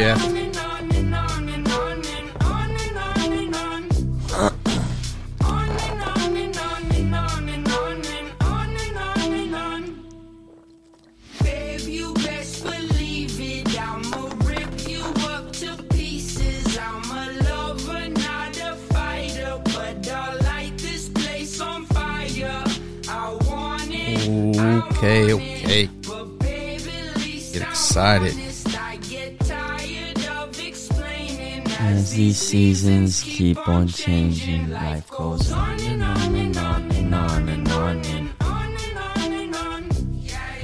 Jeff. Seasons keep on changing, life goes on and on and on and on and on and on and on and on.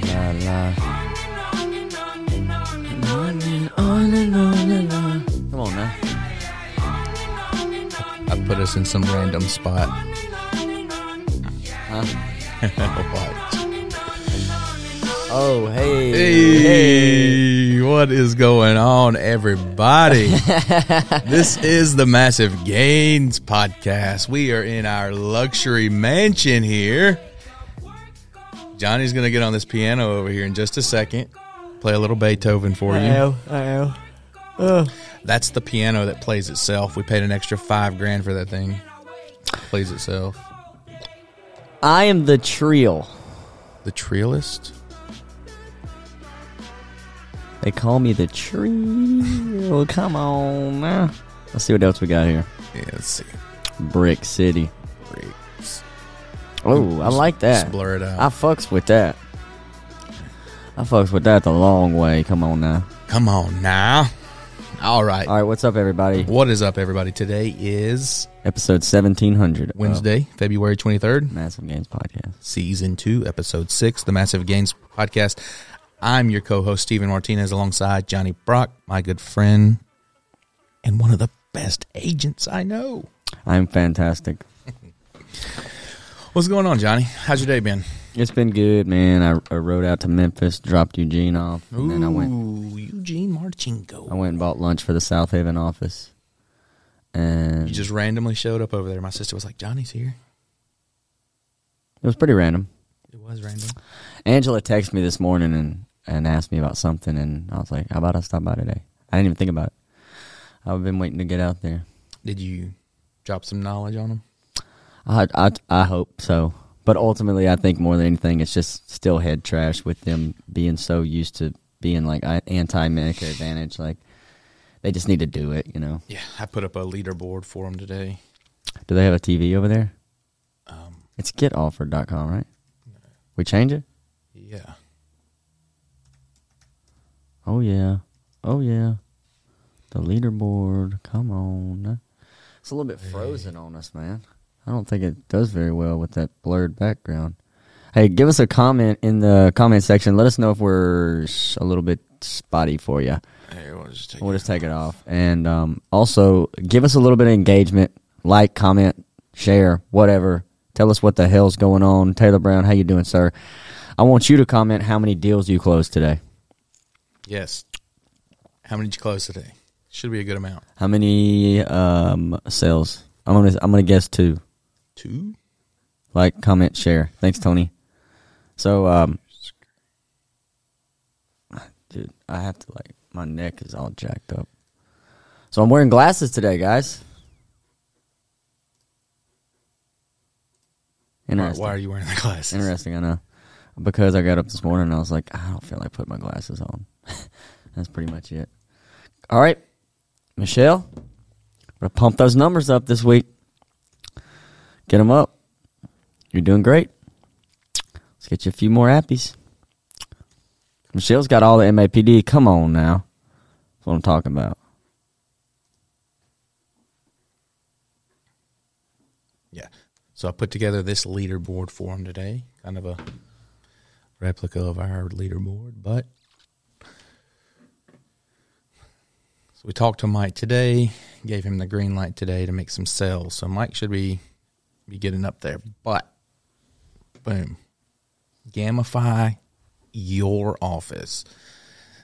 la la. On and on and on and on. On and on and on. Come on now. I put us in some random spot. Huh? What? Oh, hey. Hey, what is going on, everybody? this is the Massive Gains podcast. We are in our luxury mansion here. Johnny's going to get on this piano over here in just a second. Play a little Beethoven for you. I am. Oh. That's the piano that plays itself. We paid an extra five grand for that thing. Plays itself. I am the trio. The Trialist. They call me the trio. Come on now. Let's see what else we got here. Yeah, let's see. Brick City. Bricks. Oh, I like that. Just blur it out. I fucks with that. I fucks with that the long way. Come on now. Come on now. All right. All right, what's up, everybody? What is up, everybody? Today is Episode 1700. of Wednesday, February 23rd, Massive Gains Podcast. season two, episode six, the Massive Gains podcast. I'm your co host, Steven Martinez, alongside Johnny Brock, my good friend, and one of the best agents I know. I'm fantastic. What's going on, Johnny? How's your day been? It's been good, man. I, I rode out to Memphis, dropped Eugene off, and then I went. Ooh, Eugene Marchinko. I went and bought lunch for the South Haven office, and You just randomly showed up over there. My sister was like, Johnny's here. it was pretty random. It was random. Angela texted me this morning and and asked me about something, and I was like, "How about I stop by today?" I didn't even think about it. I've been waiting to get out there. Did you drop some knowledge on him? I I, I hope so, but ultimately, I think more than anything, it's just still head trash with them being so used to being like anti Medicare Advantage. Like they just need to do it, you know. Yeah, I put up a leaderboard for them today. Do they have a TV over there? Um, It's getoffered.com, right? We change it? yeah. Oh yeah. Oh yeah. The leaderboard. Come on. It's a little bit frozen on us, man. I don't think it does very well with that blurred background. Hey, give us a comment in the comment section. Let us know if we're a little bit spotty for you. Hey, we'll just take We'll it. just take it off. And um, also, give us a little bit of engagement. Like, comment, share, whatever. Tell us what the hell's going on. Taylor Brown, how you doing, sir? I want you to comment how many deals you closed today. Yes. How many did you close today? Should be a good amount. How many um, sales? I'm gonna I'm gonna guess two. Two? Like, comment, share. Thanks, Tony. So, um, dude, I have to like my neck is all jacked up. So I'm wearing glasses today, guys. Why, Interesting. why are you wearing the glasses? Interesting, I know. Because I got up this morning and I was like, I don't feel like putting my glasses on. That's pretty much it. All right, Michelle, we're gonna pump those numbers up this week. Get them up. You're doing great. Let's get you a few more appies. Michelle's got all the MAPD. Come on now. That's what I'm talking about. Yeah. So I put together this leaderboard for him today. Kind of a replica of our leaderboard, but we talked to Mike today, gave him the green light today to make some sales. So Mike should be be getting up there. But boom. Gamify your office.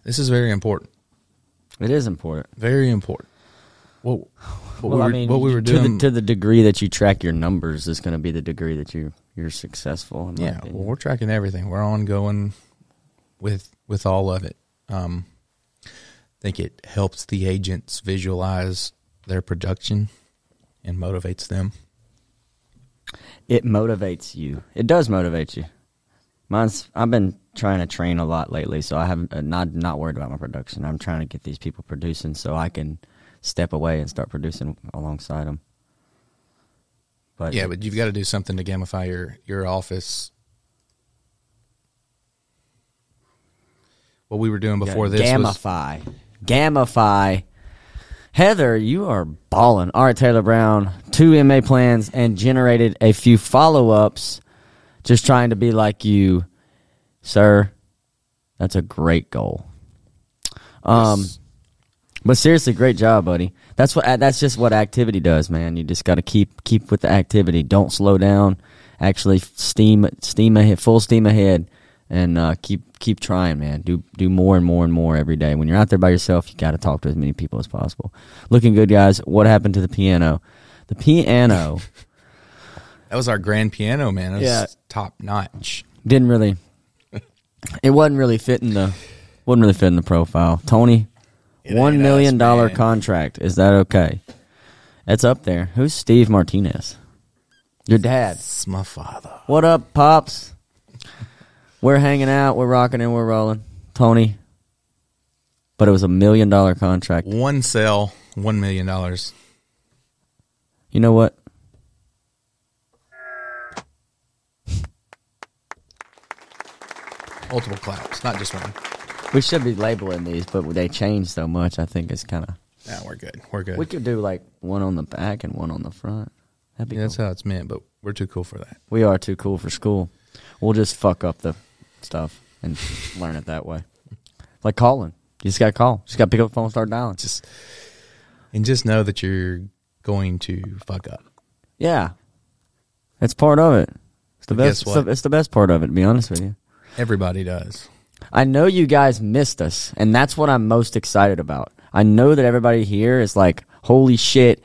This is very important. It is important. Very important. What, what, well, we, were, I mean, what we were to doing. the, to the degree that you track your numbers is going to be the degree that you you're successful. In yeah, well, we're tracking everything. We're ongoing with with all of it. Um, think it helps the agents visualize their production and motivates them. it motivates you. It does motivate you. Mine's. I've been trying to train a lot lately, so I haven't uh, not not worried about my production. I'm trying to get these people producing so I can step away and start producing alongside them. But Yeah, but you've got to do something to gamify your your office. What we were doing before this was gamify. Heather, you are balling. All right, Taylor Brown, two MA plans and generated a few follow ups. Just trying to be like you, sir. That's a great goal. Um, but seriously, great job, buddy. That's what. That's just what activity does, man. You just got to keep keep with the activity. Don't slow down. Actually, steam steam ahead, full steam ahead, and uh, keep keep trying, man. Do do more and more and more every day. When you're out there by yourself, you got to talk to as many people as possible. Looking good, guys. What happened to the piano? The piano that was our grand piano, man. It was Yeah. top notch. didn't really. It wasn't really fitting the wasn't really fitting the profile. Tony, It one million dollar contract. Is that okay? It's up there. Who's Steve Martinez? Your dad. It's my father. What up, pops? We're hanging out. We're rocking and we're rolling. Tony. But it was a million dollar contract. One sale, one million dollars. You know what? Multiple claps, not just one. We should be labeling these, but they change so much. I think it's kind of. Yeah, we're good. We're good. We could do like one on the back and one on the front. That'd be Yeah, that's how it's meant, but we're too cool for that. We are too cool for school. We'll just fuck up the stuff and learn it that way. Like calling. You just got to call. Just got to pick up the phone and start dialing. Just and just know that you're going to fuck up. Yeah. That's part of it. It's the But best. It's the, it's the best part of it, to be honest with you. Everybody does. I know you guys missed us, and that's what I'm most excited about. I know that everybody here is like, holy shit,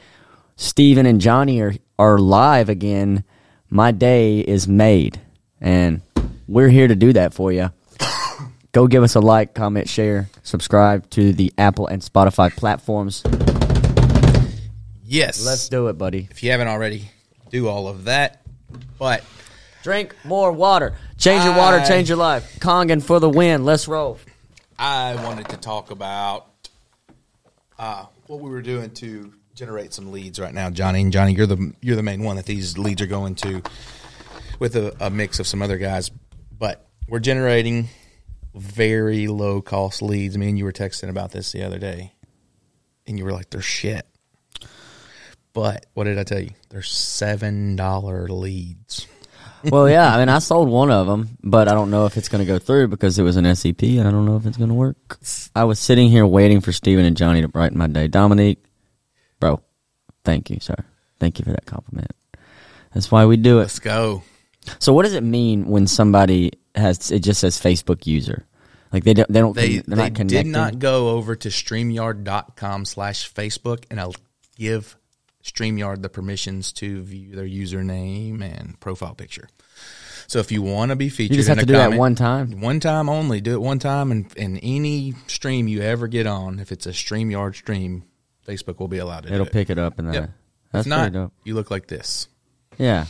Steven and Johnny are, are live again. My day is made. And we're here to do that for you. Go give us a like, comment, share, subscribe to the Apple and Spotify platforms. Yes. Let's do it, buddy. if you haven't already, do all of that. But Drink more water. Change your water, I- change your life. Kangen for the win. Let's roll. I wanted to talk about uh, what we were doing to generate some leads right now, Johnny. And Johnny, you're the you're the main one that these leads are going to, with a, a mix of some other guys. But we're generating very low cost leads. Me and you were texting about this the other day, and you were like, "They're shit." But what did I tell you? They're seven dollar leads. well, yeah. I mean, I sold one of them, but I don't know if it's going to go through because it was an SEP, and I don't know if it's going to work. I was sitting here waiting for Steven and Johnny to brighten my day. Dominique, bro, thank you, sir. Thank you for that compliment. That's why we do it. Let's go. So, what does it mean when somebody has it just says Facebook user? Like they don't they don't They, they're they not connected. did not go over to StreamYard.com slash Facebook and I'll give StreamYard the permissions to view their username and profile picture. So if you want to be featured, You just in have to do that one time. One time only. Do it one time, and, and any stream you ever get on, if it's a StreamYard stream, Facebook will be allowed to It'll do it. pick it up and then Yep. that's if not, dope. you look like this, Yeah,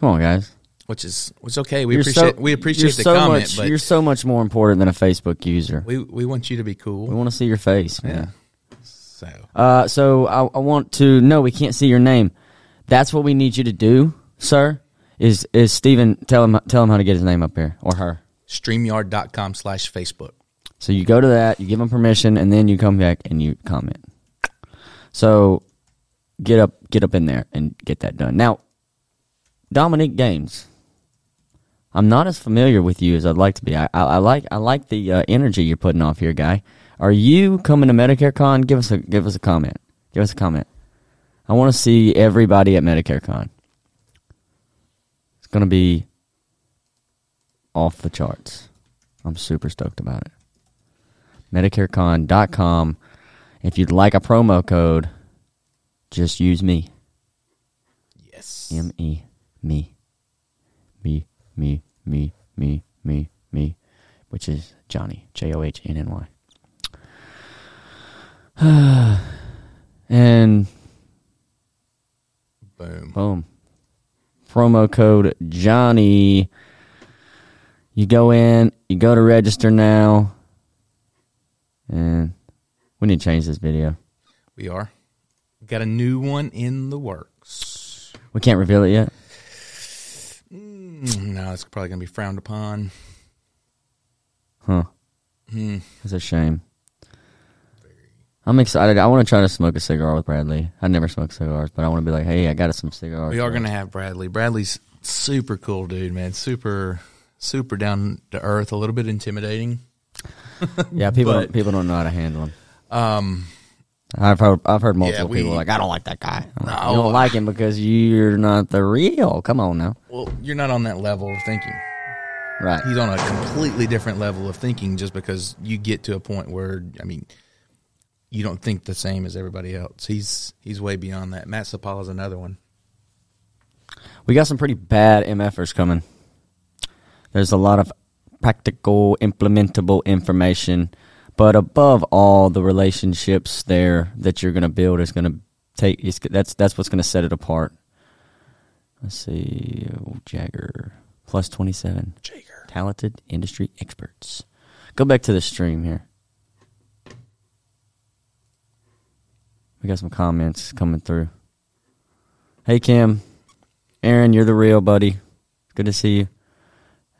come on, guys. Which is which is okay. We You're appreciate so- we appreciate the so comment, much, but you're so much more important than a Facebook user. we we want you to be cool. We want to see your face, man. yeah. So Uh, so I, I want to. No, we can't see your name. That's what we need you to do, sir. Is is Steven, Tell him tell him how to get his name up here or her. StreamYard.com slash Facebook. So you go to that, you give them permission, and then you come back and you comment. So get up, get up in there and get that done. Now, Dominique Games. I'm not as familiar with you as I'd like to be. I, I, I like I like the uh, energy you're putting off here, guy. Are you coming to Medicare Con? Give us a give us a comment. Give us a comment. I want to see everybody at Medicare Con. It's gonna be off the charts. I'm super stoked about it. MedicareCon.com. If you'd like a promo code, just use me. Yes. M E me. Me me me me me me which is Johnny. J O H N N Y. And Boom. Boom. Promo code Johnny. You go in, you go to register now. And we need to change this video. We are. Got a new one in the works. We can't reveal it yet. Mm, No, it's probably going to be frowned upon. Huh. Hmm. That's a shame. I'm excited. I want to try to smoke a cigar with Bradley. I never smoke cigars, but I want to be like, hey, I got some cigars. We are going to have Bradley. Bradley's super cool dude, man. Super, super down to earth. A little bit intimidating. Yeah, people but- don't, people don't know how to handle him. Um, I've heard I've heard multiple we- people like, I don't like that guy. I'm like, No. you don't like him because you're not the real. Come on now, well, you're not on that level of thinking. right? He's on a completely different level of thinking just because you get to a point where, I mean, you don't think the same as everybody else. He's he's way beyond that. Matt Sapaula's another one. We got some pretty bad MFers coming. There's a lot of practical, implementable information, but above all, the relationships there that you're going to build is going to take. It's, that's that's what's going to set it apart. Let's see, oh, Jagger plus twenty seven, Jagger, talented industry experts. Go back to the stream here. We got some comments coming through. Hey Kim, Aaron, you're the real buddy. Good to see you.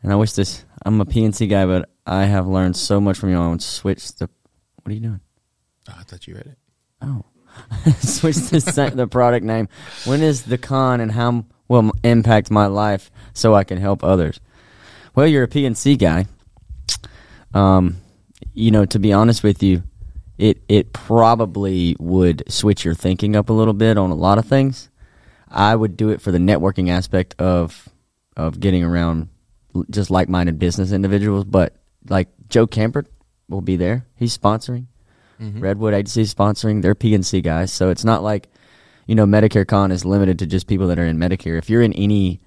And I wish this. I'm a PNC guy, but I have learned so much from you on switch the. What are you doing? Oh, I thought you read it. Oh, switch the the product name. When is the con and how will impact my life so I can help others? Well, you're a PNC guy. Um, you know, to be honest with you, it it probably would switch your thinking up a little bit on a lot of things. I would do it for the networking aspect of of getting around just like-minded business individuals, but like Joe Campert will be there. He's sponsoring. Redwood Agency is sponsoring. They're PNC guys, so it's not like you know Medicare Con is limited to just people that are in Medicare. If you're in any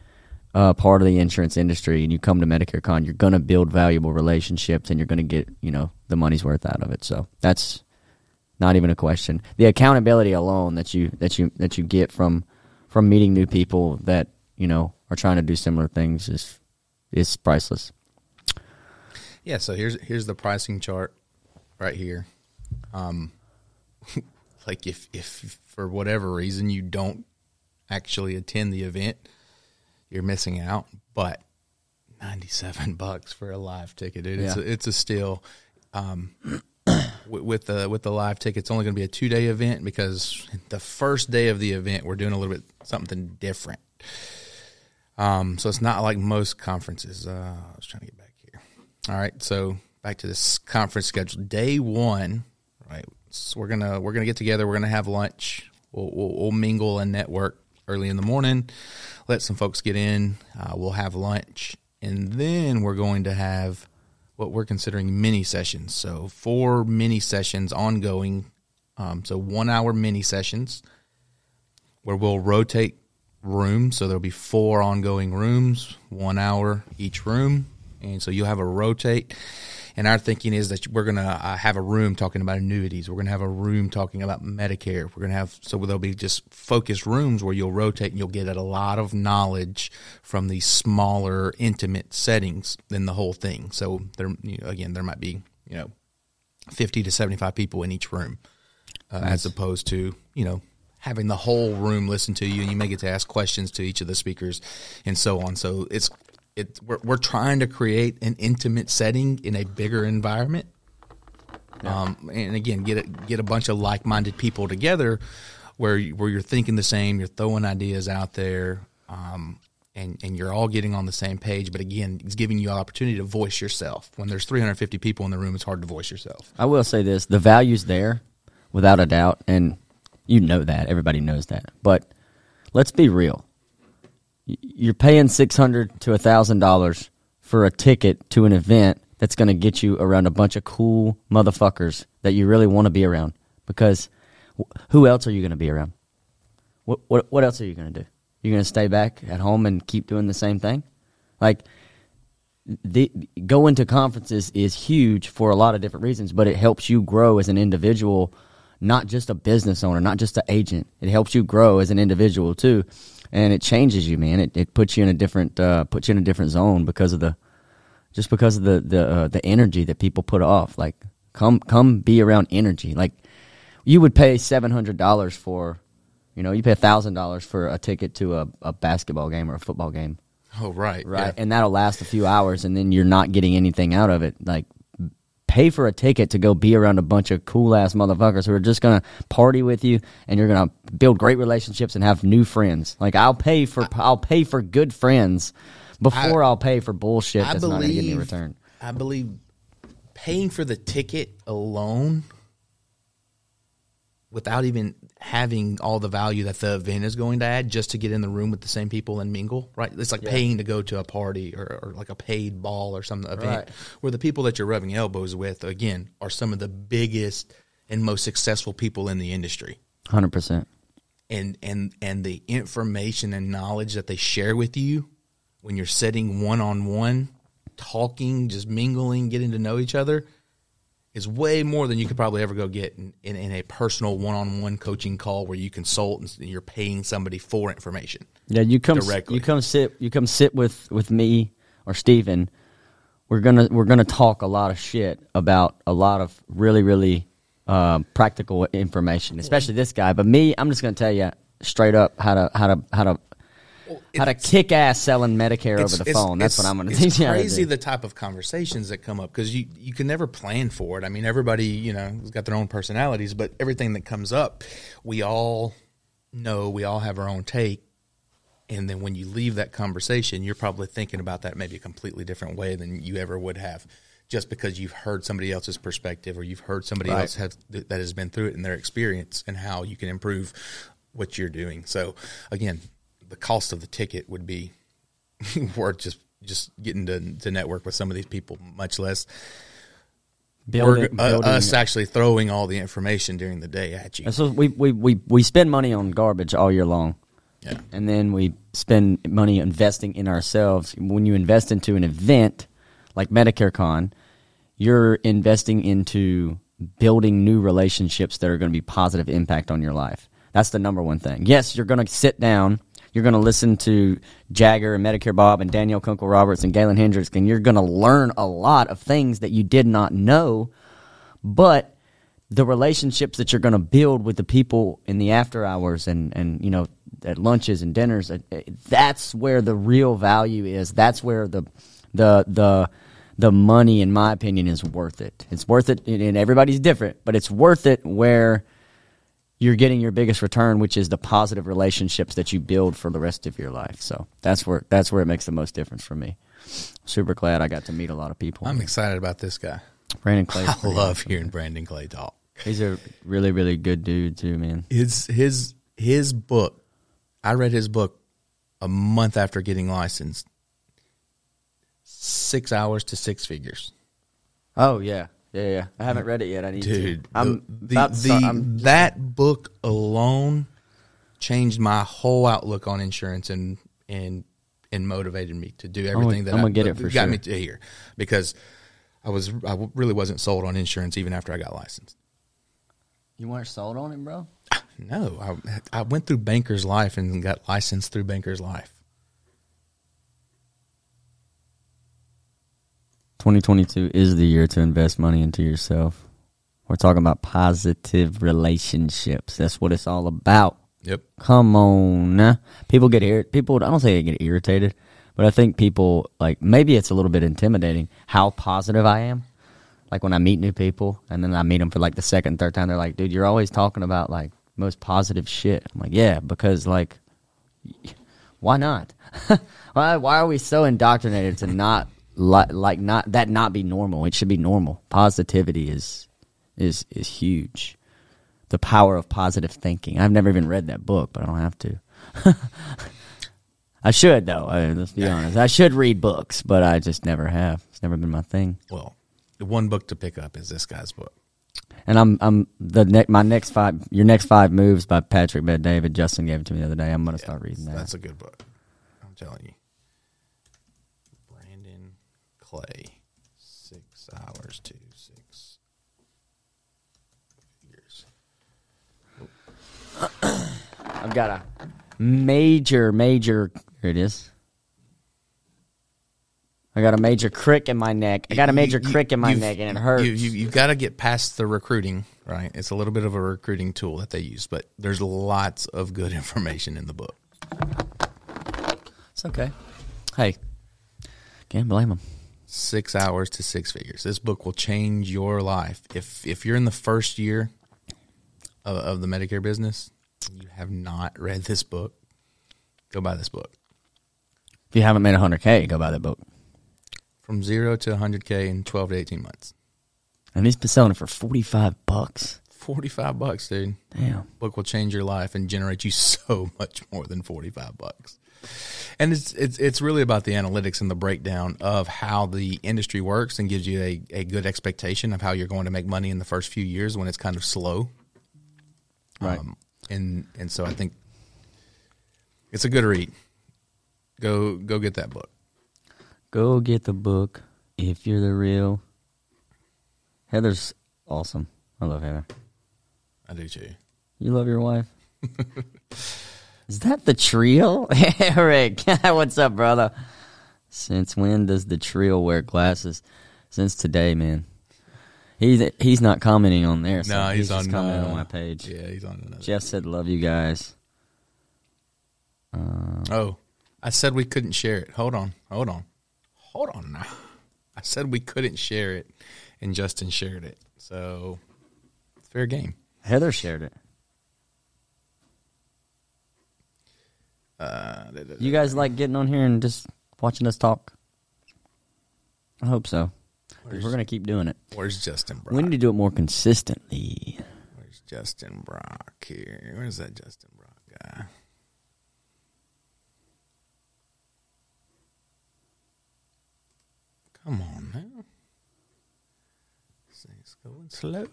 uh, part of the insurance industry and you come to Medicare Con, you're going to build valuable relationships and you're going to get you know the money's worth out of it. So that's not even a question. The accountability alone that you that you that you get from from meeting new people that you know are trying to do similar things is is priceless. Yeah, so here's here's the pricing chart right here. Um like if if for whatever reason you don't actually attend the event, you're missing out, but 97 bucks for a live ticket, dude. It's Yeah. a, it's a steal. Um with, the with the live ticket, it's only going to be a 2-day event because the first day of the event we're doing a little bit something different. Um, so it's not like most conferences. Uh, I was trying to get back. All right, so back to this conference schedule. Day one, right? So we're gonna we're gonna get together. We're gonna have lunch. We'll, we'll, we'll mingle and network early in the morning. Let some folks get in. Uh, we'll have lunch, and then we're going to have what we're considering mini sessions. So four mini sessions ongoing. Um, so one hour mini sessions where we'll rotate rooms. So there'll be four ongoing rooms, one hour each room. And so you'll have a rotate. And our thinking is that we're going to uh, have a room talking about annuities. We're going to have a room talking about Medicare. We're going to have, so there'll be just focused rooms where you'll rotate and you'll get a lot of knowledge from these smaller, intimate settings than the whole thing. So there, you know, again, there might be, you know, 50 to 75 people in each room uh, as opposed to you know having the whole room listen to you and you may get to ask questions to each of the speakers and so on so it's it we're, we're trying to create an intimate setting in a bigger environment um, and again get a, get a bunch of like-minded people together where you, where you're thinking the same you're throwing ideas out there um, and, and you're all getting on the same page but again it's giving you an opportunity to voice yourself when there's 350 people in the room it's hard to voice yourself I will say this: the value's there, without a doubt, and you know that. Everybody knows that. But let's be real. You're paying six hundred to thousand dollars for a ticket to an event that's going to get you around a bunch of cool motherfuckers that you really want to be around. because who else are you going to be around? What what what else are you going to do? You're going to stay back at home and keep doing the same thing? Like the going to conferences is huge for a lot of different reasons, but it helps you grow as an individual, not just a business owner, not just an agent. It helps you grow as an individual too, and it changes you, man. It it puts you in a different uh, puts you in a different zone because of the just because of the the uh, the energy that people put off. Like come come be around energy. Like you would pay seven hundred dollars for, you know, you pay thousand dollars for a ticket to a, a basketball game or a football game Oh, right. right? yeah. And that'll last a few hours, and then you're not getting anything out of it. Like, pay for a ticket to go be around a bunch of cool ass motherfuckers who are just gonna party with you, and you're gonna build great relationships and have new friends. Like, I'll pay for I'll pay for good friends before I, will pay for bullshit I that's not gonna give me return. I believe paying for the ticket alone without even having all the value that the event is going to add just to get in the room with the same people and mingle, right? It's like paying to go to a party or, or like a paid ball or some event Right. where the people that you're rubbing elbows with, again, are some of the biggest and most successful people in the industry. Hundred percent. and and and the information and knowledge that they share with you when you're sitting one on one, talking, just mingling, getting to know each other, is way more than you could probably ever go get in, in, in a personal one on one coaching call where you consult and you're paying somebody for information. Yeah, you come Directly. you come sit you come sit with with me or Steven. We're gonna we're gonna talk a lot of shit about a lot of really really uh, practical information, especially this guy. But me, I'm just gonna tell you straight up how to how to how to how to kick ass selling Medicare over the phone. That's what I'm gonna teach you. to crazy the type of conversations that come up because you you can never plan for it. I mean, everybody you know has got their own personalities, but everything that comes up, we all know. We all have our own take, and then when you leave that conversation, you're probably thinking about that maybe a completely different way than you ever would have. Just because you've heard somebody else's perspective, or you've heard somebody Right. else have that has been through it and their experience, and how you can improve what you're doing. So, again, the cost of the ticket would be worth just just getting to, to network with some of these people, much less Building- uh, building- us actually throwing all the information during the day at you. And so we, we, we, we spend money on garbage all year long. Yeah. And then we spend money investing in ourselves. When you invest into an event like Medicare Con, you're investing into building new relationships that are going to be positive impact on your life. That's the number one thing. Yes, you're going to sit down. You're going to listen to Jagger and Medicare Bob and Danielle Kunkle Roberts and Galen Hendricks, and you're going to learn a lot of things that you did not know. But the relationships that you're going to build with the people in the after hours and, and you know at lunches and dinners uh, uh, that's where the real value is that's where the the the the money in my opinion is worth it it's worth it and everybody's different but it's worth it where you're getting your biggest return which is the positive relationships that you build for the rest of your life so that's where that's where it makes the most difference for me super glad i got to meet a lot of people I'm excited about this guy. brandon clay I love hearing Brandon Clay talk. He's a really, really good dude too, man. His his his book. I read his book a month after getting licensed. Six hours to six figures, Oh yeah, yeah, yeah. I haven't read it yet. I need dude. to. I'm the, the, about the- I'm- that book alone changed my whole outlook on insurance and and and motivated me to do everything that I'm gonna I- get it that for got sure. me to here because I was I w- really wasn't sold on insurance even after I got licensed. you weren't sold on it, bro. No, I I went through Banker's Life and got licensed through Banker's Life. 2022 is the year to invest money into yourself. We're talking about positive relationships. That's what it's all about. Yep. Come on, people get ir- people. I don't say they get irritated, but I think people like maybe it's a little bit intimidating how positive I am. Like when I meet new people, and then I meet them for like the second, third time, they're like, "Dude, you're always talking about like most positive shit." I'm like, "Yeah, because like, why not? why why are we so indoctrinated to not like like not that not be normal? It should be normal. Positivity is is is huge." the power of positive thinking. I've never even read that book, but I don't have to. I should though. I, let's be honest. I should read books, but I just never have. It's never been my thing. Well, the one book to pick up is this guy's book. And I'm I'm the ne- my next five your next five moves by Patrick Bet David. Justin gave it to me the other day. I'm gonna start reading that. That's a good book. I'm telling you. Clay, six hours to six figures. I've got a major, major. Here it is. I got a major crick in my neck. I got a major You- you- crick in my neck, and it hurts. You, you, you've got to get past the recruiting, right? It's a little bit of a recruiting tool that they use, but there's lots of good information in the book. it's okay. Hey, can't blame him. Six hours to six figures. This book will change your life. If if you're in the first year of, of the Medicare business, you have not read this book, go buy this book. If you haven't made 100K, go buy that book. From zero to 100K in 12 to 18 months. And he's been selling it for 45 bucks. 45 bucks, dude. Damn. book will change your life and generate you so much more than 45 bucks. And it's it's it's really about the analytics and the breakdown of how the industry works and gives you a, a good expectation of how you're going to make money in the first few years when it's kind of slow. Right. Um, and and so I think it's a good read. Go go get that book. Go get the book if you're the real. Heather's awesome. I love Heather. I do too. You love your wife? Is that the trio? Eric, what's up, brother? Since when does the trio wear glasses? Since today, man. He's he's not commenting on there. So no, he's, just on commenting uh, on my page. Yeah, he's on another. Jeff said, "Love you guys." Oh, I said we couldn't share it. Hold on, hold on, hold on now. I said we couldn't share it, and Justin shared it. So, fair game. Heather shared it. Uh, da- da- da- You guys like getting on here and just watching us talk? I hope so. 'Cause We're gonna keep doing it. Where's Justin Brock? We need to do it more consistently. Where's Justin Brock here? Where's that Justin Brock guy? Come on now. This thing's going slow.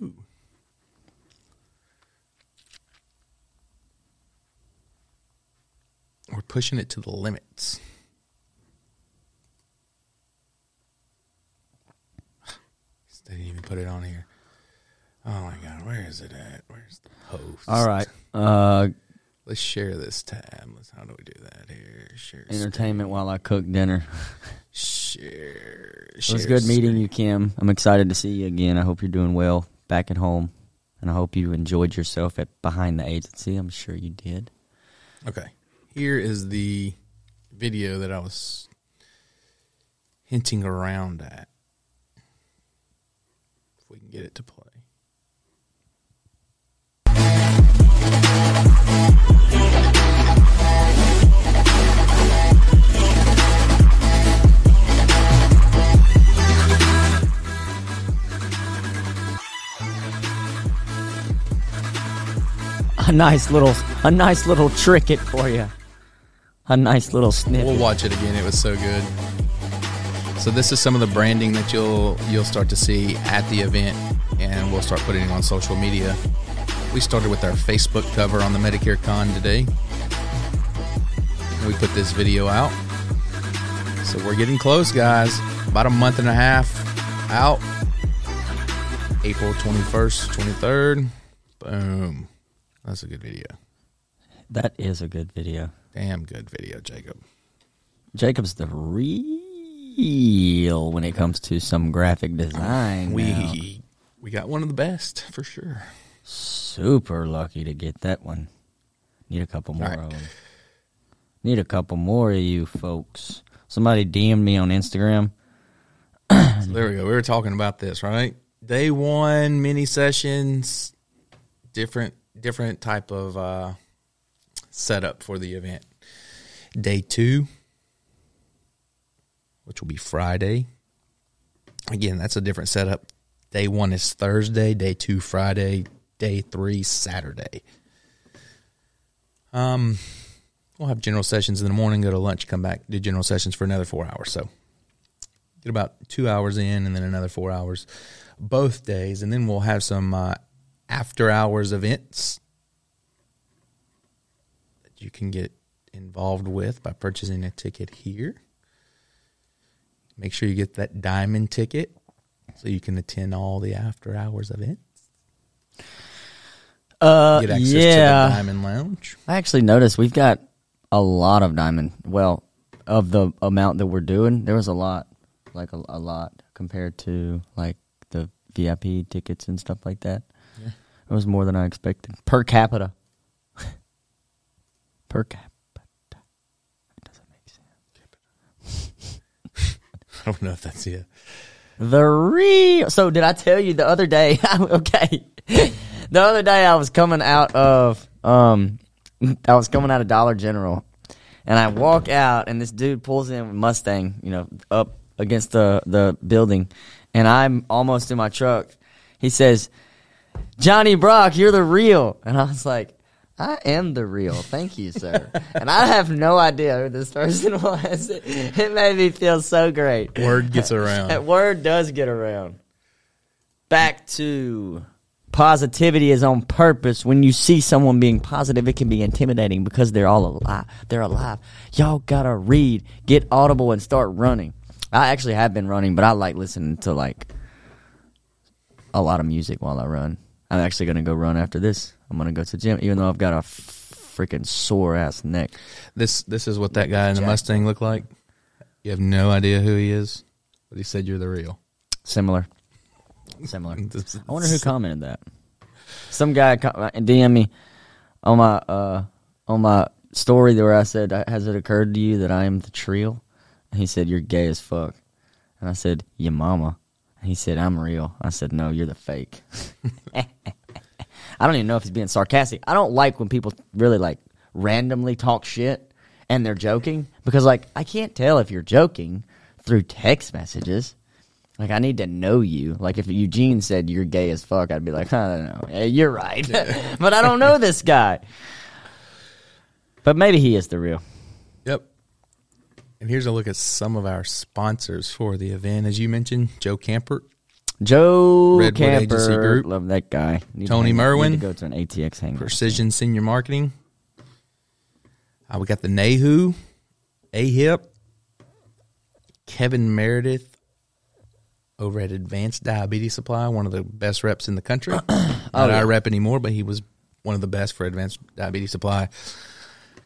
We're pushing it to the limits. They didn't even put it on here. Oh my god, where is it at? Where's the post? All right. Uh, Let's share this tab. Let's how do we do that here? Share entertainment while I cook dinner. Share. It was good meeting you, Kim. I'm excited to see you again. I hope you're doing well back at home, and I hope you enjoyed yourself at behind the agency. I'm sure you did. Okay. Here is the video that I was hinting around at. If we can get it to play. A nice little, a nice little tricket for you. A nice little snippet. We'll watch it again. It was so good. So this is some of the branding that you'll you'll start to see at the event, and we'll start putting it on social media. We started with our Facebook cover on the Medicare Con today. We put this video out. So we're getting close, guys. About a month and a half out. April 21st, 23rd. Boom. That's a good video. That is a good video. Damn good video, Jacob. Jacob's the real when it comes to some graphic design. now. We we got one of the best for sure. super lucky to get that one. Need a couple more right. of them. Need a couple more of you folks. Somebody DM'd me on Instagram. So there we go. We were talking about this, right? Day one mini sessions, different different type of uh, setup for the event. Day two, which will be Friday. Again, that's a different setup. Day one is Thursday. Day two Friday. Day three Saturday. Um, we'll have general sessions in the morning. Go to lunch. Come back. Do general sessions for another four hours. So get about two hours in and then another four hours. both days, and then we'll have some uh, after hours events you can get involved with by purchasing a ticket here. Make sure you get that diamond ticket so you can attend all the after hours events. Uh, Get access to yeah. the diamond lounge. I actually noticed we've got a lot of diamond. Well, of the amount that we're doing, there was a lot, like a, a lot compared to like the VIP tickets and stuff like that. It was more than I expected per capita. Per capita. That doesn't make sense. I don't know if that's it. The real. So did I tell you the other day? okay, the other day I was coming out of um, I was coming out of Dollar General, and I walk out, and this dude pulls in with Mustang, you know, up against the the building, and I'm almost in my truck. He says, "Johnny Brock, you're the real," and I was like. I am the real. Thank you, sir. and I have no idea who this person was. It made me feel so great. Word gets around. Word does get around. Back to positivity is on purpose. When you see someone being positive, it can be intimidating because they're all alive. They're alive. Y'all gotta read, get audible, and start running. I actually have been running, but I like listening to like a lot of music while I run. I'm actually gonna go run after this. I'm gonna go to the gym, even though I've got a freaking sore ass neck. This this is what that guy in the Jack. Mustang looked like. You have no idea who he is, but he said you're the real. Similar, similar. This- I wonder who commented that. Some guy co- uh, DM me on my uh, on my story where I said, "Has it occurred to you that I am the trio?" And he said, "You're gay as fuck." And I said, "Your mama." And he said, "I'm real." I said, "No, you're the fake." I don't even know if he's being sarcastic. I don't like when people really like randomly talk shit and they're joking because like I can't tell if you're joking through text messages. Like I need to know you. Like if Eugene said you're gay as fuck, I'd be like, I don't know. Yeah, you're right, but I don't know this guy. But maybe he is the real. Yep. And here's a look at some of our sponsors for the event. As you mentioned, Joe Campert, Joe Redwood Camper, Agency Group. love that guy. Need to Tony need Merwin. to go to an ATX hangar. Precision Senior Marketing. Uh, we got the Nahu, AHIP, Kevin Meredith over at Advanced Diabetes Supply, one of the best reps in the country. Not yeah. our rep anymore, but he was one of the best for Advanced Diabetes Supply.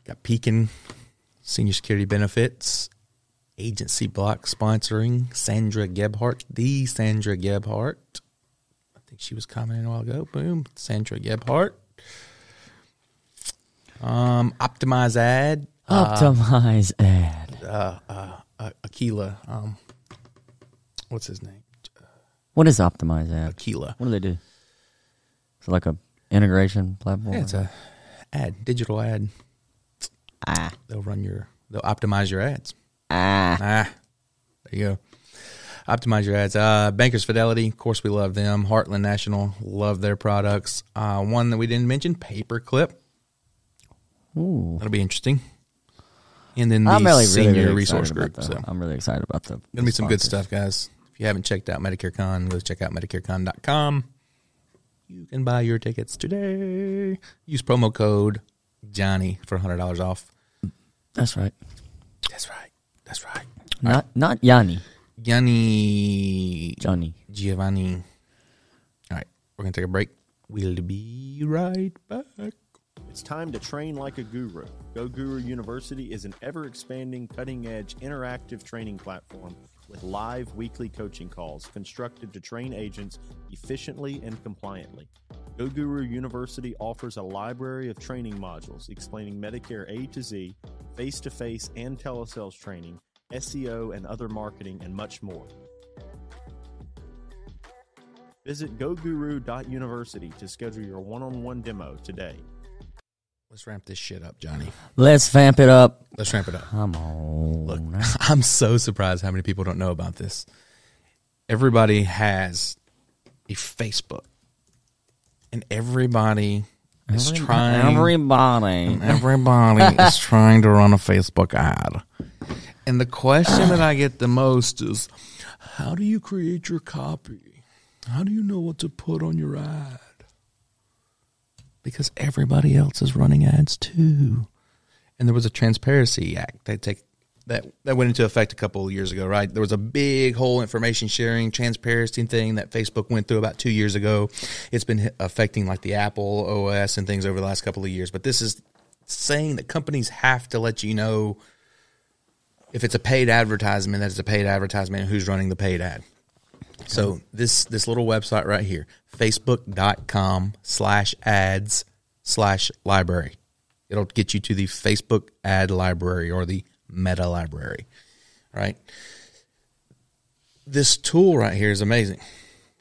Got Pekin Senior Security Benefits, Agency Block sponsoring Sandra Gebhardt, the Sandra Gebhardt. I think she was commenting a while ago. Boom, Sandra Gebhardt. Um, Optimize Ad, Optimize ad. uh, uh, Aquila. Um, what's his name? What is Optimize ad? Aquila. What do they do? Is it like a integration platform? Yeah, it's a ad, digital ad. ah They'll run your, they'll optimize your ads. Ah. Ah, there you go. Optimize your ads. Uh, Bankers Fidelity, of course, we love them. Heartland National, love their products. Uh, one that we didn't mention, Paperclip. Ooh. That'll be interesting. And then the I'm really, Senior really, really Resource Group. The, So I'm really excited about the. Gonna be some good stuff, guys. If you haven't checked out Medicare Con, go check out MedicareCon.com. You can buy your tickets today. Use promo code Johnny for hundred dollars off. That's right. That's right. That's right. Not not Yanni. Yanni. Johnny. Giovanni. All right, we're gonna take a break. We'll be right back. It's time to train like a guru. Go Guru University is an ever expanding, cutting edge, interactive training platform with live weekly coaching calls constructed to train agents efficiently and compliantly. Go Guru University offers a library of training modules explaining Medicare A to Z, face to face and telesales training, SEO and other marketing, and much more. Visit goguru.university to schedule your one on one demo today. Let's ramp this shit up, Johnny. Let's vamp it up. Let's ramp it up. Come on. Look, I'm so surprised how many people don't know about this. Everybody has a Facebook, and everybody is trying. Everybody. Everybody is trying to run a Facebook ad. And the question that I get the most is how do you create your copy? How do you know what to put on your ad? Because everybody else is running ads too. And there was a transparency act that take that that went into effect a couple of years ago, right? There was a big whole information sharing transparency thing that Facebook went through about 2 years ago. It's been affecting like the Apple OS and things over the last couple of years, but this is saying that companies have to let you know if it's a paid advertisement that it's a paid advertisement who's running the paid ad. So this this little website right here, facebook.com slash ads slash library. It'll get you to the Facebook ad library or the meta library. Right? This tool right here is amazing.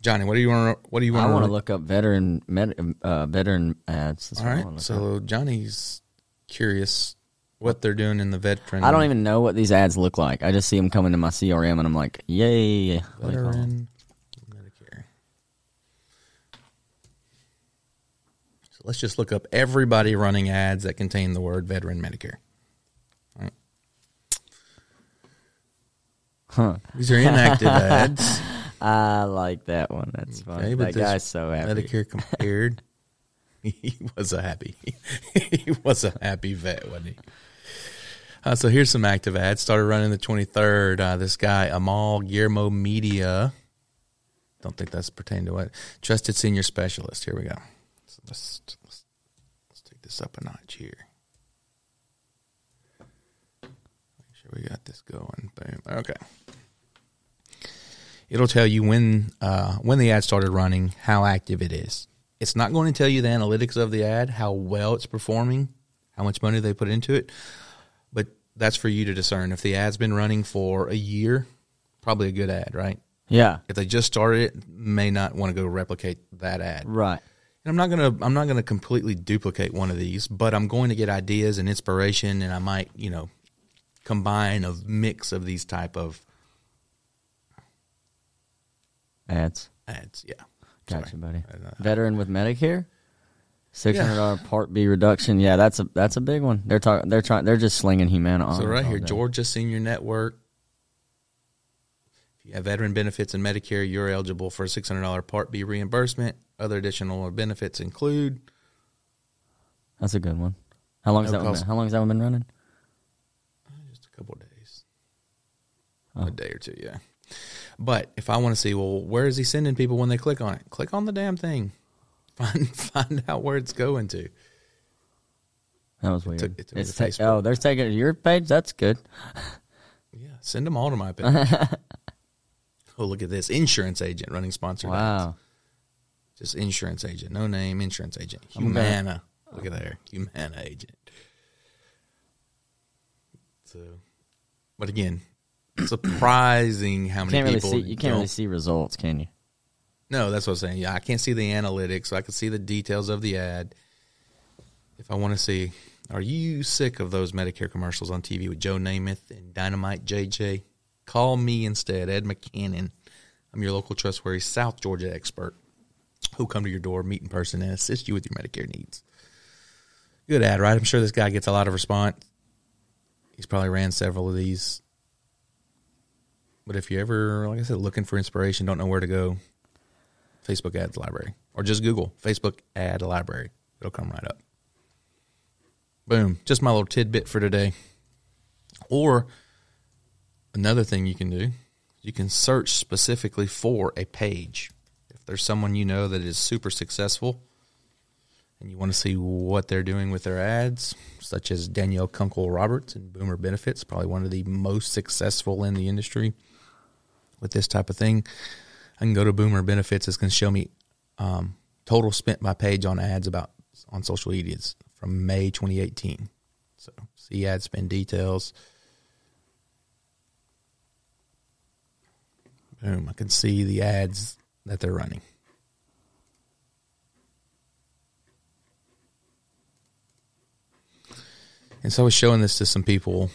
Johnny, what do you want to what do you want I want to look up veteran med, uh, veteran ads. That's All right. look up. So Johnny's curious what they're doing in the veteran I don't even know what these ads look like. I just see them coming to my CRM, and I'm like, yay! What do you? Veteran oh. Medicare. So let's just look up everybody running ads that contain the word veteran Medicare. Right. Huh. These are inactive ads. I like that one. That's funny. Okay, but that guy's so happy. Medicare compared. he was a happy. he was a happy vet, wasn't he? Uh, so here's some active ads. Started running the 23rd. Uh, this guy Amal Guillermo Media. Don't think that's pertaining to what trusted senior specialist. Here we go. So let's, let's let's take this up a notch here. Make sure we got this going. Boom. Okay it'll tell you when uh, when the ad started running, how active it is. It's not going to tell you the analytics of the ad, how well it's performing, how much money they put into it, that's for you to discern. If the ad's been running for a year, probably a good ad, right? Yeah. If they just started it, may not want to go replicate that ad. Right. And I'm not gonna I'm not gonna completely duplicate one of these, but I'm going to get ideas and inspiration, and I might you know combine a mix of these type of Ads. ads. Yeah, Gotcha, Sorry. buddy. I- Veteran with Medicare. Six hundred dollar Part B reduction. Yeah, that's a that's a big one. They're talking. They're trying. They're just slinging Humana on. So right here, day. Georgia Senior Network. If you have veteran benefits and Medicare, you're eligible for a six hundred dollar Part B reimbursement. Other additional benefits include That's a good one. How long has No that one been? How long has that one been running? Uh, just a couple of days, Oh. a day or two, yeah. But if I want to see, well, where is he sending people when they click on it? Click on the damn thing. Find find out where it's going to. That was weird. took- it took it's to ta- oh, they're taking your page. That's good. Yeah, send them all to my page. oh, look at this insurance agent running sponsored ads. Wow. Just insurance agent, no name, insurance agent. I'm gonna- Humana. Look at there, Humana agent. So, but again, surprising how You many can't really people. see. You can't really see results, can you? No, that's what I'm saying. Yeah, I can't see the analytics. So I can see the details of the ad. If I want to see, are you sick of those Medicare commercials on TV with Joe Namath and Dynamite JJ? Call me instead, Ed McCannon. I'm your local trustworthy South Georgia expert who'll come to your door, meet in person, and assist you with your Medicare needs. Good ad, right? I'm sure this guy gets a lot of response. He's probably ran several of these. But if you're ever, like I said, looking for inspiration, don't know where to go, Facebook ads library, or just Google Facebook ad library. It'll come right up. Boom. Just my little tidbit for today. Or another thing you can do, you can search specifically for a page. If there's someone you know that is super successful and you want to see what they're doing with their ads, such as Danielle Kunkle Roberts and Boomer Benefits, probably one of the most successful in the industry with this type of thing. I can go to Boomer Benefits. It's going to show me um, total spent by page on ads about on social medias from May 2018. So see ad spend details. Boom! I can see the ads that they're running. And so I was showing this to some people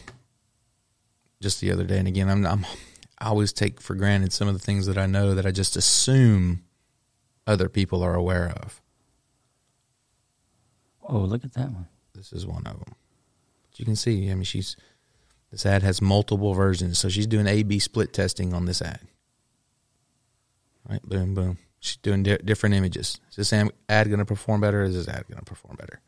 just the other day, and again, I'm, I'm I always take for granted some of the things that I know that I just assume other people are aware of. Oh, look at that one. This is one of them. But you can see, I mean, she's this ad has multiple versions, so she's doing A/B split testing on this ad. Right, boom, boom. She's doing di- different images. Is this ad going to perform better? Or is this ad going to perform better?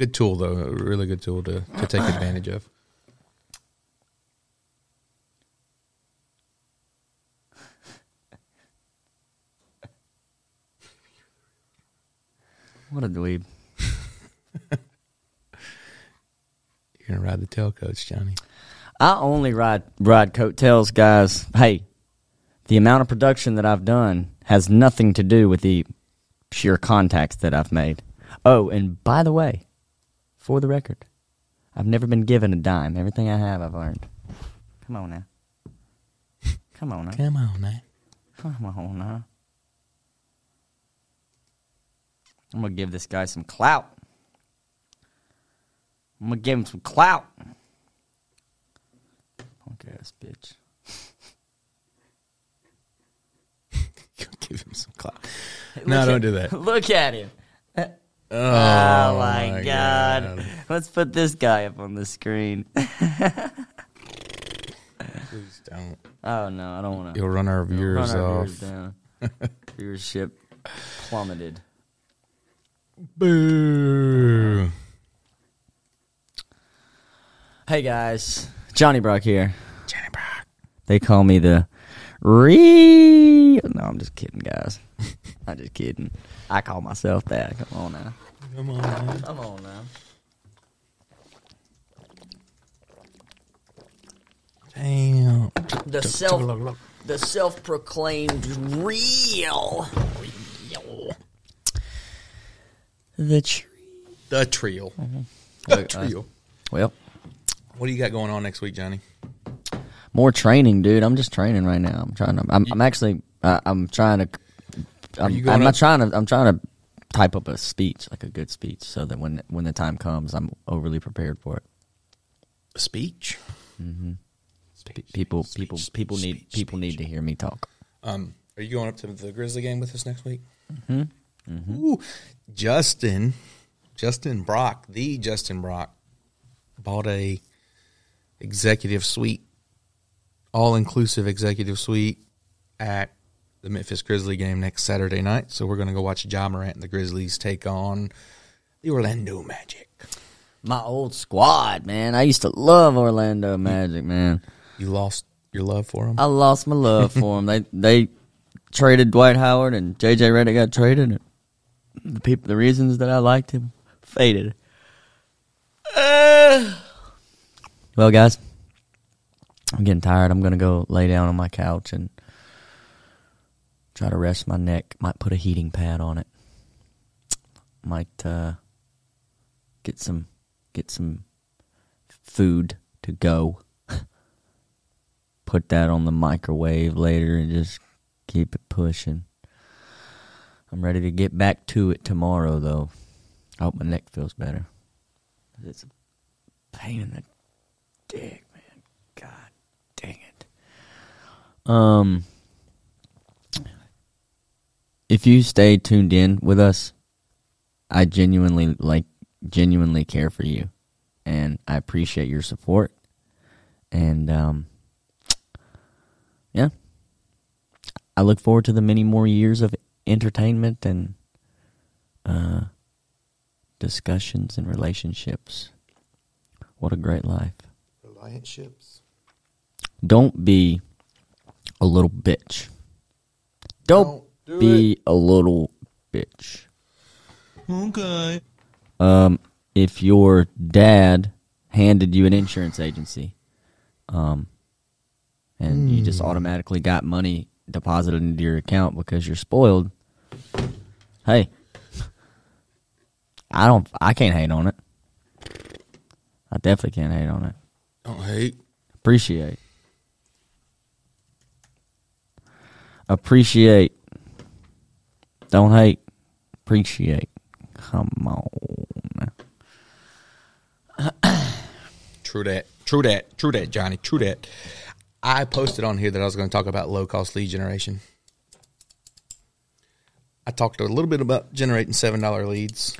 Good tool though, a really good tool to, to take advantage of. What a dweeb. You're gonna ride the tailcoats, Johnny. I only ride ride coattails, guys. Hey, the amount of production that I've done has nothing to do with the sheer contacts that I've made. Oh, and by the way, for the record, I've never been given a dime. Everything I have, I've earned. Come on now. Come on now. Come on, man. Come on now. I'm gonna give this guy some clout. I'm gonna give him some clout. Punk ass bitch. Give him some clout. No, don't at- do that. Look at him. Oh, Oh, my, god. Let's put this guy up on the screen. Please don't. Oh no, I don't want to. You'll run our viewers off. down. Viewership plummeted. Boo. Hey guys, Johnny Brock here. Johnny Brock. They call me the real. No, I'm just kidding, guys. I'm just kidding. I call myself that. Come on now. Come on, man. Come on now. Damn. The self, the self-proclaimed real. Real. The tree. The trio. The Look, uh, trio. Well, What do you got going on next week, Johnny? more training, dude. I'm just training right now. I'm trying to. I'm, I'm actually. Uh, I'm trying to. I'm, I'm not trying to. I'm trying to type up a speech, like a good speech, so that when when the time comes, I'm overly prepared for it. A speech. Pe- people, people, people need people need to hear me talk. Um, are you going up to the Grizzly game with us next week? Mm-hmm. Ooh, Justin, Justin Brock, the Justin Brock, bought a executive suite, all inclusive executive suite at the Memphis Grizzly game next Saturday night. So we're going to go watch Ja Morant and the Grizzlies take on the Orlando Magic. My old squad, man. I used to love Orlando Magic, man. You lost your love for them. I lost my love for them. They they traded Dwight Howard and JJ Redick got traded. And the people, the reasons that I liked him faded. Uh, well, guys, I'm getting tired. I'm gonna go lay down on my couch and try to rest my neck. Might put a heating pad on it. Might uh, get some get some food to go put that on the microwave later and just keep it pushing. I'm ready to get back to it tomorrow, though. I hope my neck feels better. It's a pain in the dick, man. God dang it. Um, if you stay tuned in with us, I genuinely like genuinely care for you, and I appreciate your support. And um, yeah. I look forward to the many more years of entertainment and uh, discussions and relationships. What a great life. Relationships. Don't be a little bitch. Don't, Don't do be a little bitch. Okay. Um, if your dad handed you an insurance agency, um, and you just automatically got money deposited into your account because you're spoiled, hey, I don't, I can't hate on it. I definitely can't hate on it. Don't hate. Appreciate. Appreciate. Don't hate. Appreciate. Come on. True that. True that. True that, Johnny. True that. I posted on here that I was going to talk about low cost lead generation. I talked a little bit about generating seven dollar leads.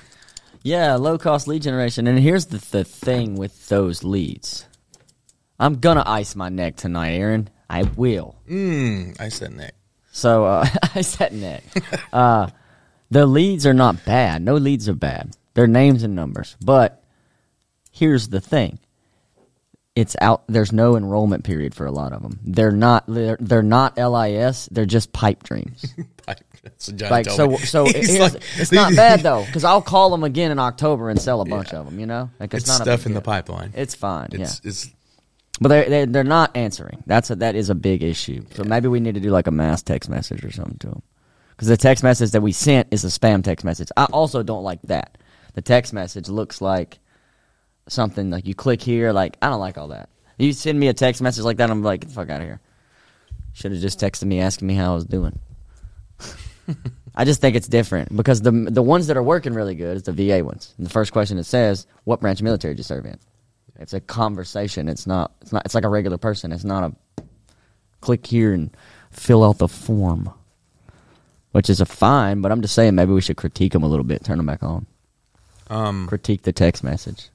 Yeah, low cost lead generation. And here's the, the thing with those leads. I'm gonna ice my neck tonight, Aaron. I will. Mm, I said neck. So uh, I said neck. Uh, the leads are not bad. No leads are bad. They're names and numbers. But here's the thing. It's out. There's no enrollment period for a lot of them. They're not. They're, they're not LIS. They're just pipe dreams. Like so. So here's- like, it's not bad though, because I'll call them again in October and sell a bunch Yeah. of them. You know, like It's not stuff in the pipeline. It's fine. It's yeah. it's But they're, they're they're not answering. That's a, that is a big issue. So maybe we need to do like a mass text message or something to them. Because the text message that we sent is a spam text message. I also don't like that. The text message looks like something like you click here. Like I don't like all that. You send me a text message like that, I'm like, get the fuck out of here. Should have just texted me asking me how I was doing. I just think it's different because the the ones that are working really good is the VA ones. And the first question it says, "What branch of military did you serve in?" It's a conversation. It's not. It's not. It's like a regular person. It's not a click here and fill out the form, which is a fine. But I'm just saying maybe we should critique them a little bit. Turn them back on. um Critique the text message.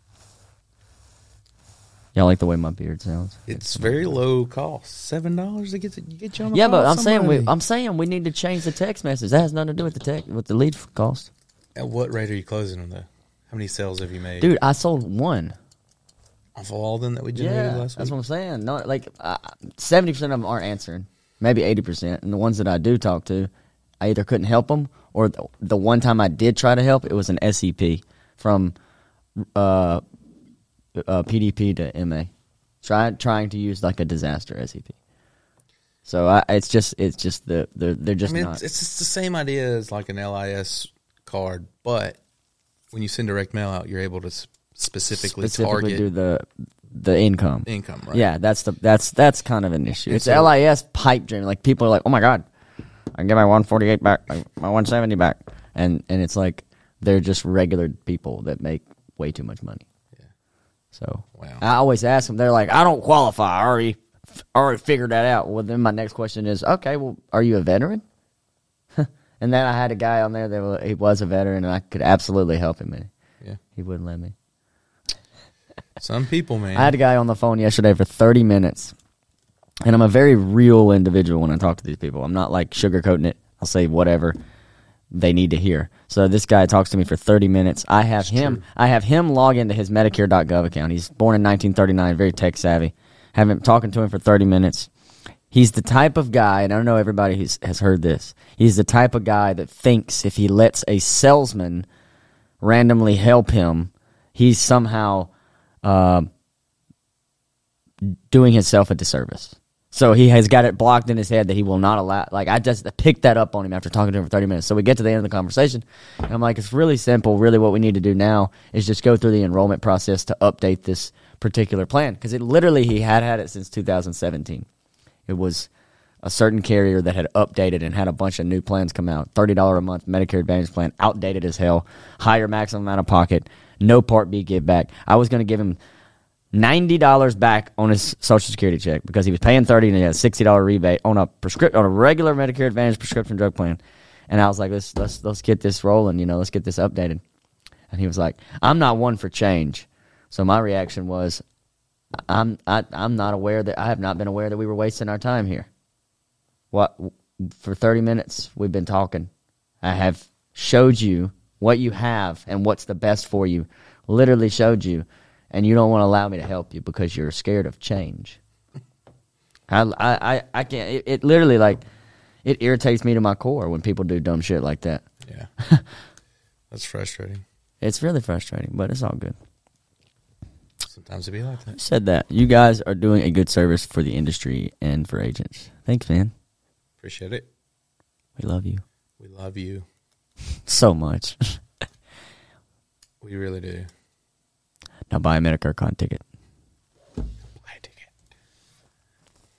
Y'all like the way my beard sounds? it's very low cost. Seven dollars to get to get you on the Yeah, but I'm saying we. I'm saying we need to change the text message. That has nothing to do with the tech with the lead cost. At what rate are you closing them though? How many sales have you made? Dude, I sold one. Off of all of them that we generated Yeah, last week? that's what I'm saying. No, like seventy percent of them aren't answering. Maybe eighty percent, and the ones that I do talk to, I either couldn't help them, or the, the one time I did try to help, it was an SEP from uh, uh, PDP to MA, trying trying to use like a disaster SEP. So I, it's just it's just the they're, they're I mean, not. it's, it's just the same idea as like an LIS card, but when you send direct mail out, you're able to specifically, specifically target do the the income. income, right? Yeah, that's the that's that's kind of an issue. It's LIS pipe dream. Like people are like, "Oh my god, I can get my 148 back, my my 170 back," and and it's like they're just regular people that make way too much money. Yeah. So Wow. I always ask them. They're like, "I don't qualify. I already f- already figured that out." Well, then my next question is, "Okay, well, are you a veteran?" and then I had a guy on there that he was a veteran, and I could absolutely help him, and Yeah. he wouldn't let me. Some people, man. I had a guy on the phone yesterday for 30 minutes. And I'm a very real individual when I talk to these people. I'm not like sugarcoating it. I'll say whatever they need to hear. So this guy talks to me for 30 minutes. I have him I have him log into his medicare.gov account. He's born in 1939, very tech savvy. Have him talking to him for 30 minutes. He's the type of guy, and I don't know everybody has, has heard this. He's the type of guy that thinks if he lets a salesman randomly help him, he's somehow uh, doing himself a disservice. So he has got it blocked in his head that he will not allow. Like I just picked that up on him after talking to him for thirty minutes. So we get to the end of the conversation, and I'm like, it's really simple. Really, what we need to do now is just go through the enrollment process to update this particular plan because it literally he had had it since 2017. It was a certain carrier that had updated and had a bunch of new plans come out. Thirty dollar a month Medicare Advantage plan, outdated as hell, higher maximum out of pocket, no Part B give back. I was going to give him ninety dollars back on his Social Security check because he was paying thirty and he had a sixty dollar rebate on a prescript on a regular Medicare Advantage prescription drug plan. And I was like, let's let's let's get this rolling, you know, let's get this updated. And he was like, I'm not one for change. So my reaction was, I'm I, I'm not aware that I have not been aware that we were wasting our time here. What for 30 minutes we've been talking. I have showed you what you have and what's the best for you. Literally showed you, and you don't want to allow me to help you because you're scared of change. I I I, I can't. It, it literally like it irritates me to my core when people do dumb shit like that. Yeah. That's frustrating. It's really frustrating, but it's all good. Sometimes it be like that. Said that you guys are doing a good service for the industry and for agents. Thanks, man. Appreciate it. We love you We love you. So much. We really do. now buy a Medicare-Con ticket. Buy a ticket.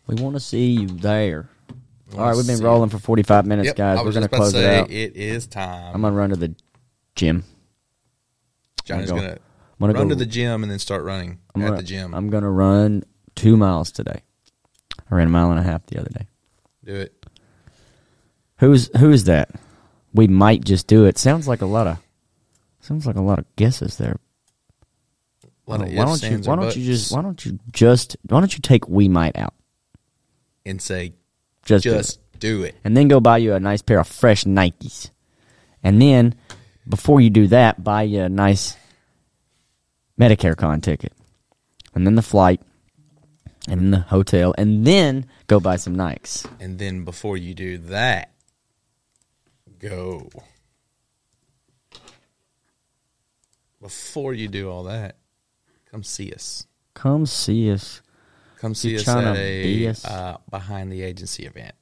We want to see you there. All right, we've been rolling for 45 minutes, Yep, guys. We're going to close it out. It is time. I'm going to run to the gym. Johnny's gonna gonna run go- to the gym and then start running I'm at gonna, the gym. I'm going to run two miles today. I ran a mile and a half the other day. do it. Who's who is that? We might just do it. Sounds like a lot of Sounds like a lot of guesses there. Lot of why don't you? Why don't you just? Why don't you just? Why don't you take we might out? and say Just, do it. just do it. and then go buy you a nice pair of fresh Nikes, and then before you do that, buy you a nice Medicare-Con ticket, and then the flight, and then the hotel, and then go buy some Nikes. And then before you do that, go. Before you do all that, come see us. Come see us. Come see You us at a us? uh, behind the agency event.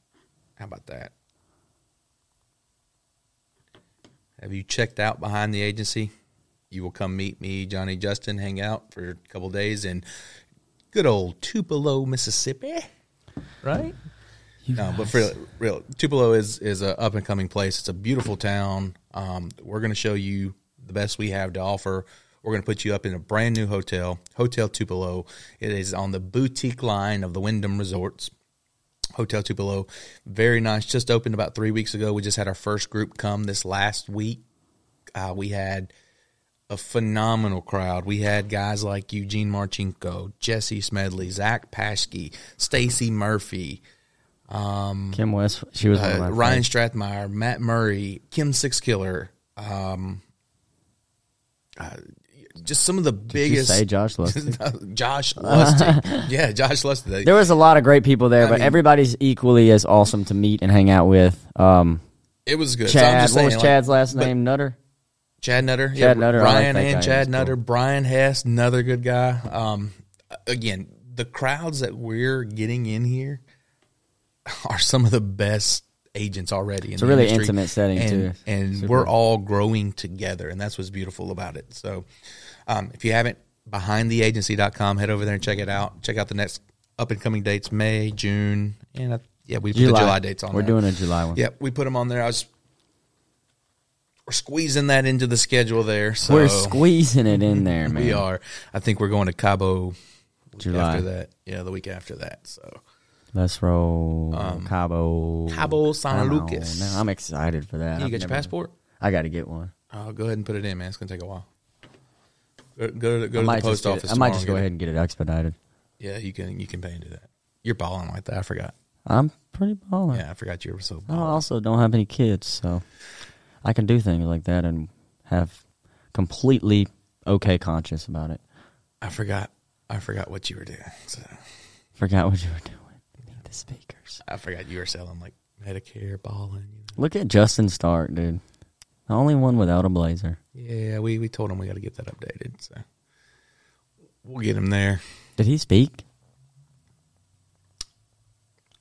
How about that? Have you checked out behind the agency? You will come meet me, Johnny Justin, hang out for a couple days in good old Tupelo, Mississippi. Right? No, but for real, real Tupelo is is a up and coming place. It's a beautiful town. Um, we're going to show you the best we have to offer. We're going to put you up in a brand new hotel, Hotel Tupelo. It is on the boutique line of the Wyndham Resorts. Hotel Tupelo, very nice. Just opened about three weeks ago. We just had our first group come this last week. Uh, we had a phenomenal crowd. We had guys like Eugene Marchenko, Jesse Smedley, Zach Paschke, Stacy Murphy, Kim West, she was uh, Ryan. Strathmeyer, Matt Murray, Kim Sixkiller, um, uh, just some of the Did you biggest. say Josh Lustig? Josh Lustig, yeah, Josh Lustig. There was a lot of great people there, I but mean- everybody's equally as awesome to meet and hang out with. Um, It was good. So I'm Chad, just what was like, Chad's last name? Nutter. Chad Nutter, Chad Nutter, I like Brian and Chad cool. Nutter, Brian Hess, another good guy. Um, again, the crowds that we're getting in here are some of the best agents already. In It's a the really industry. intimate setting, and, too. and Super. we're all growing together, and that's what's beautiful about it. So, um, if you haven't, behindtheagency.com, head over there and check it out. Check out the next up and coming dates: May, June, and uh, yeah, we put the July dates on. We're there. doing a July one. Yep, we put them on there. I was we're squeezing that into the schedule there. So We're squeezing it in there, man. we are. I think we're going to Cabo July. after that. Yeah, the week after that. So Let's roll Cabo. Um, Cabo San Come Lucas. now. I'm excited for that. you I've got your never- passport? I got to get one. Oh, go ahead and put it in, man. It's gonna take a while. Go, go to, go to the post office. I might tomorrow just and go get ahead and get it expedited. Yeah, you can. You can pay into that. You're balling like that. I forgot. I'm pretty baller. Yeah, I forgot you were so. I Balling. also don't have any kids, so I can do things like that and have completely okay conscience about it. I forgot. I forgot what you were doing. So Forgot what you were doing. Need the speakers. I forgot you were selling like Medicare balling. You know. Look at Justin Stark, dude. The only one without a blazer. Yeah, we, we told him we got to get that updated. So we'll get him there. Did he speak?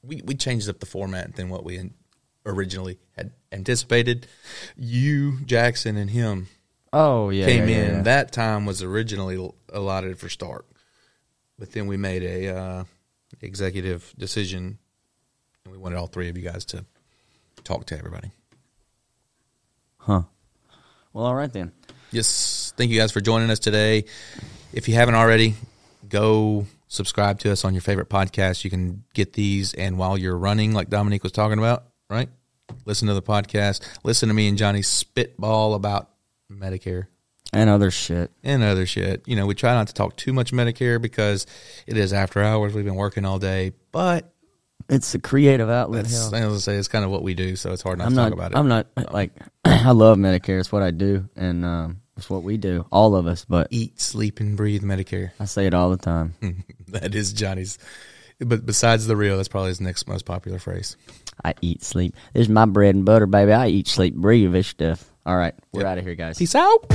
We we changed up the format than what we originally had anticipated. You, Jackson, and him Oh yeah, came yeah, yeah, in. yeah. That time was originally allotted for Stark, but then we made a uh, executive decision, and we wanted all three of you guys to talk to everybody. Huh. Well, all right then. Yes, thank you guys for joining us today. If you haven't already, go subscribe to us on your favorite podcast. You can get these, and while you're running, like Dominique was talking about, right? Listen to the podcast. Listen to me and Johnny spitball about Medicare And other shit. and other shit. You know, we try not to talk too much Medicare because it is after hours. We've been working all day, but It's a creative outlet. that's, hell. I was gonna say it's kind of what we do, so it's hard not I'm to not. talk about it. I'm not like. I love Medicare. It's what I do, and um, it's what we do, all of us. But Eat, sleep, and breathe Medicare. I say it all the time. that is Johnny's. But besides the real, that's probably his next most popular phrase. I eat, sleep. This is my bread and butter, baby. I eat, sleep, breathe this stuff. All right, we're Yep. out of here, guys. Peace out.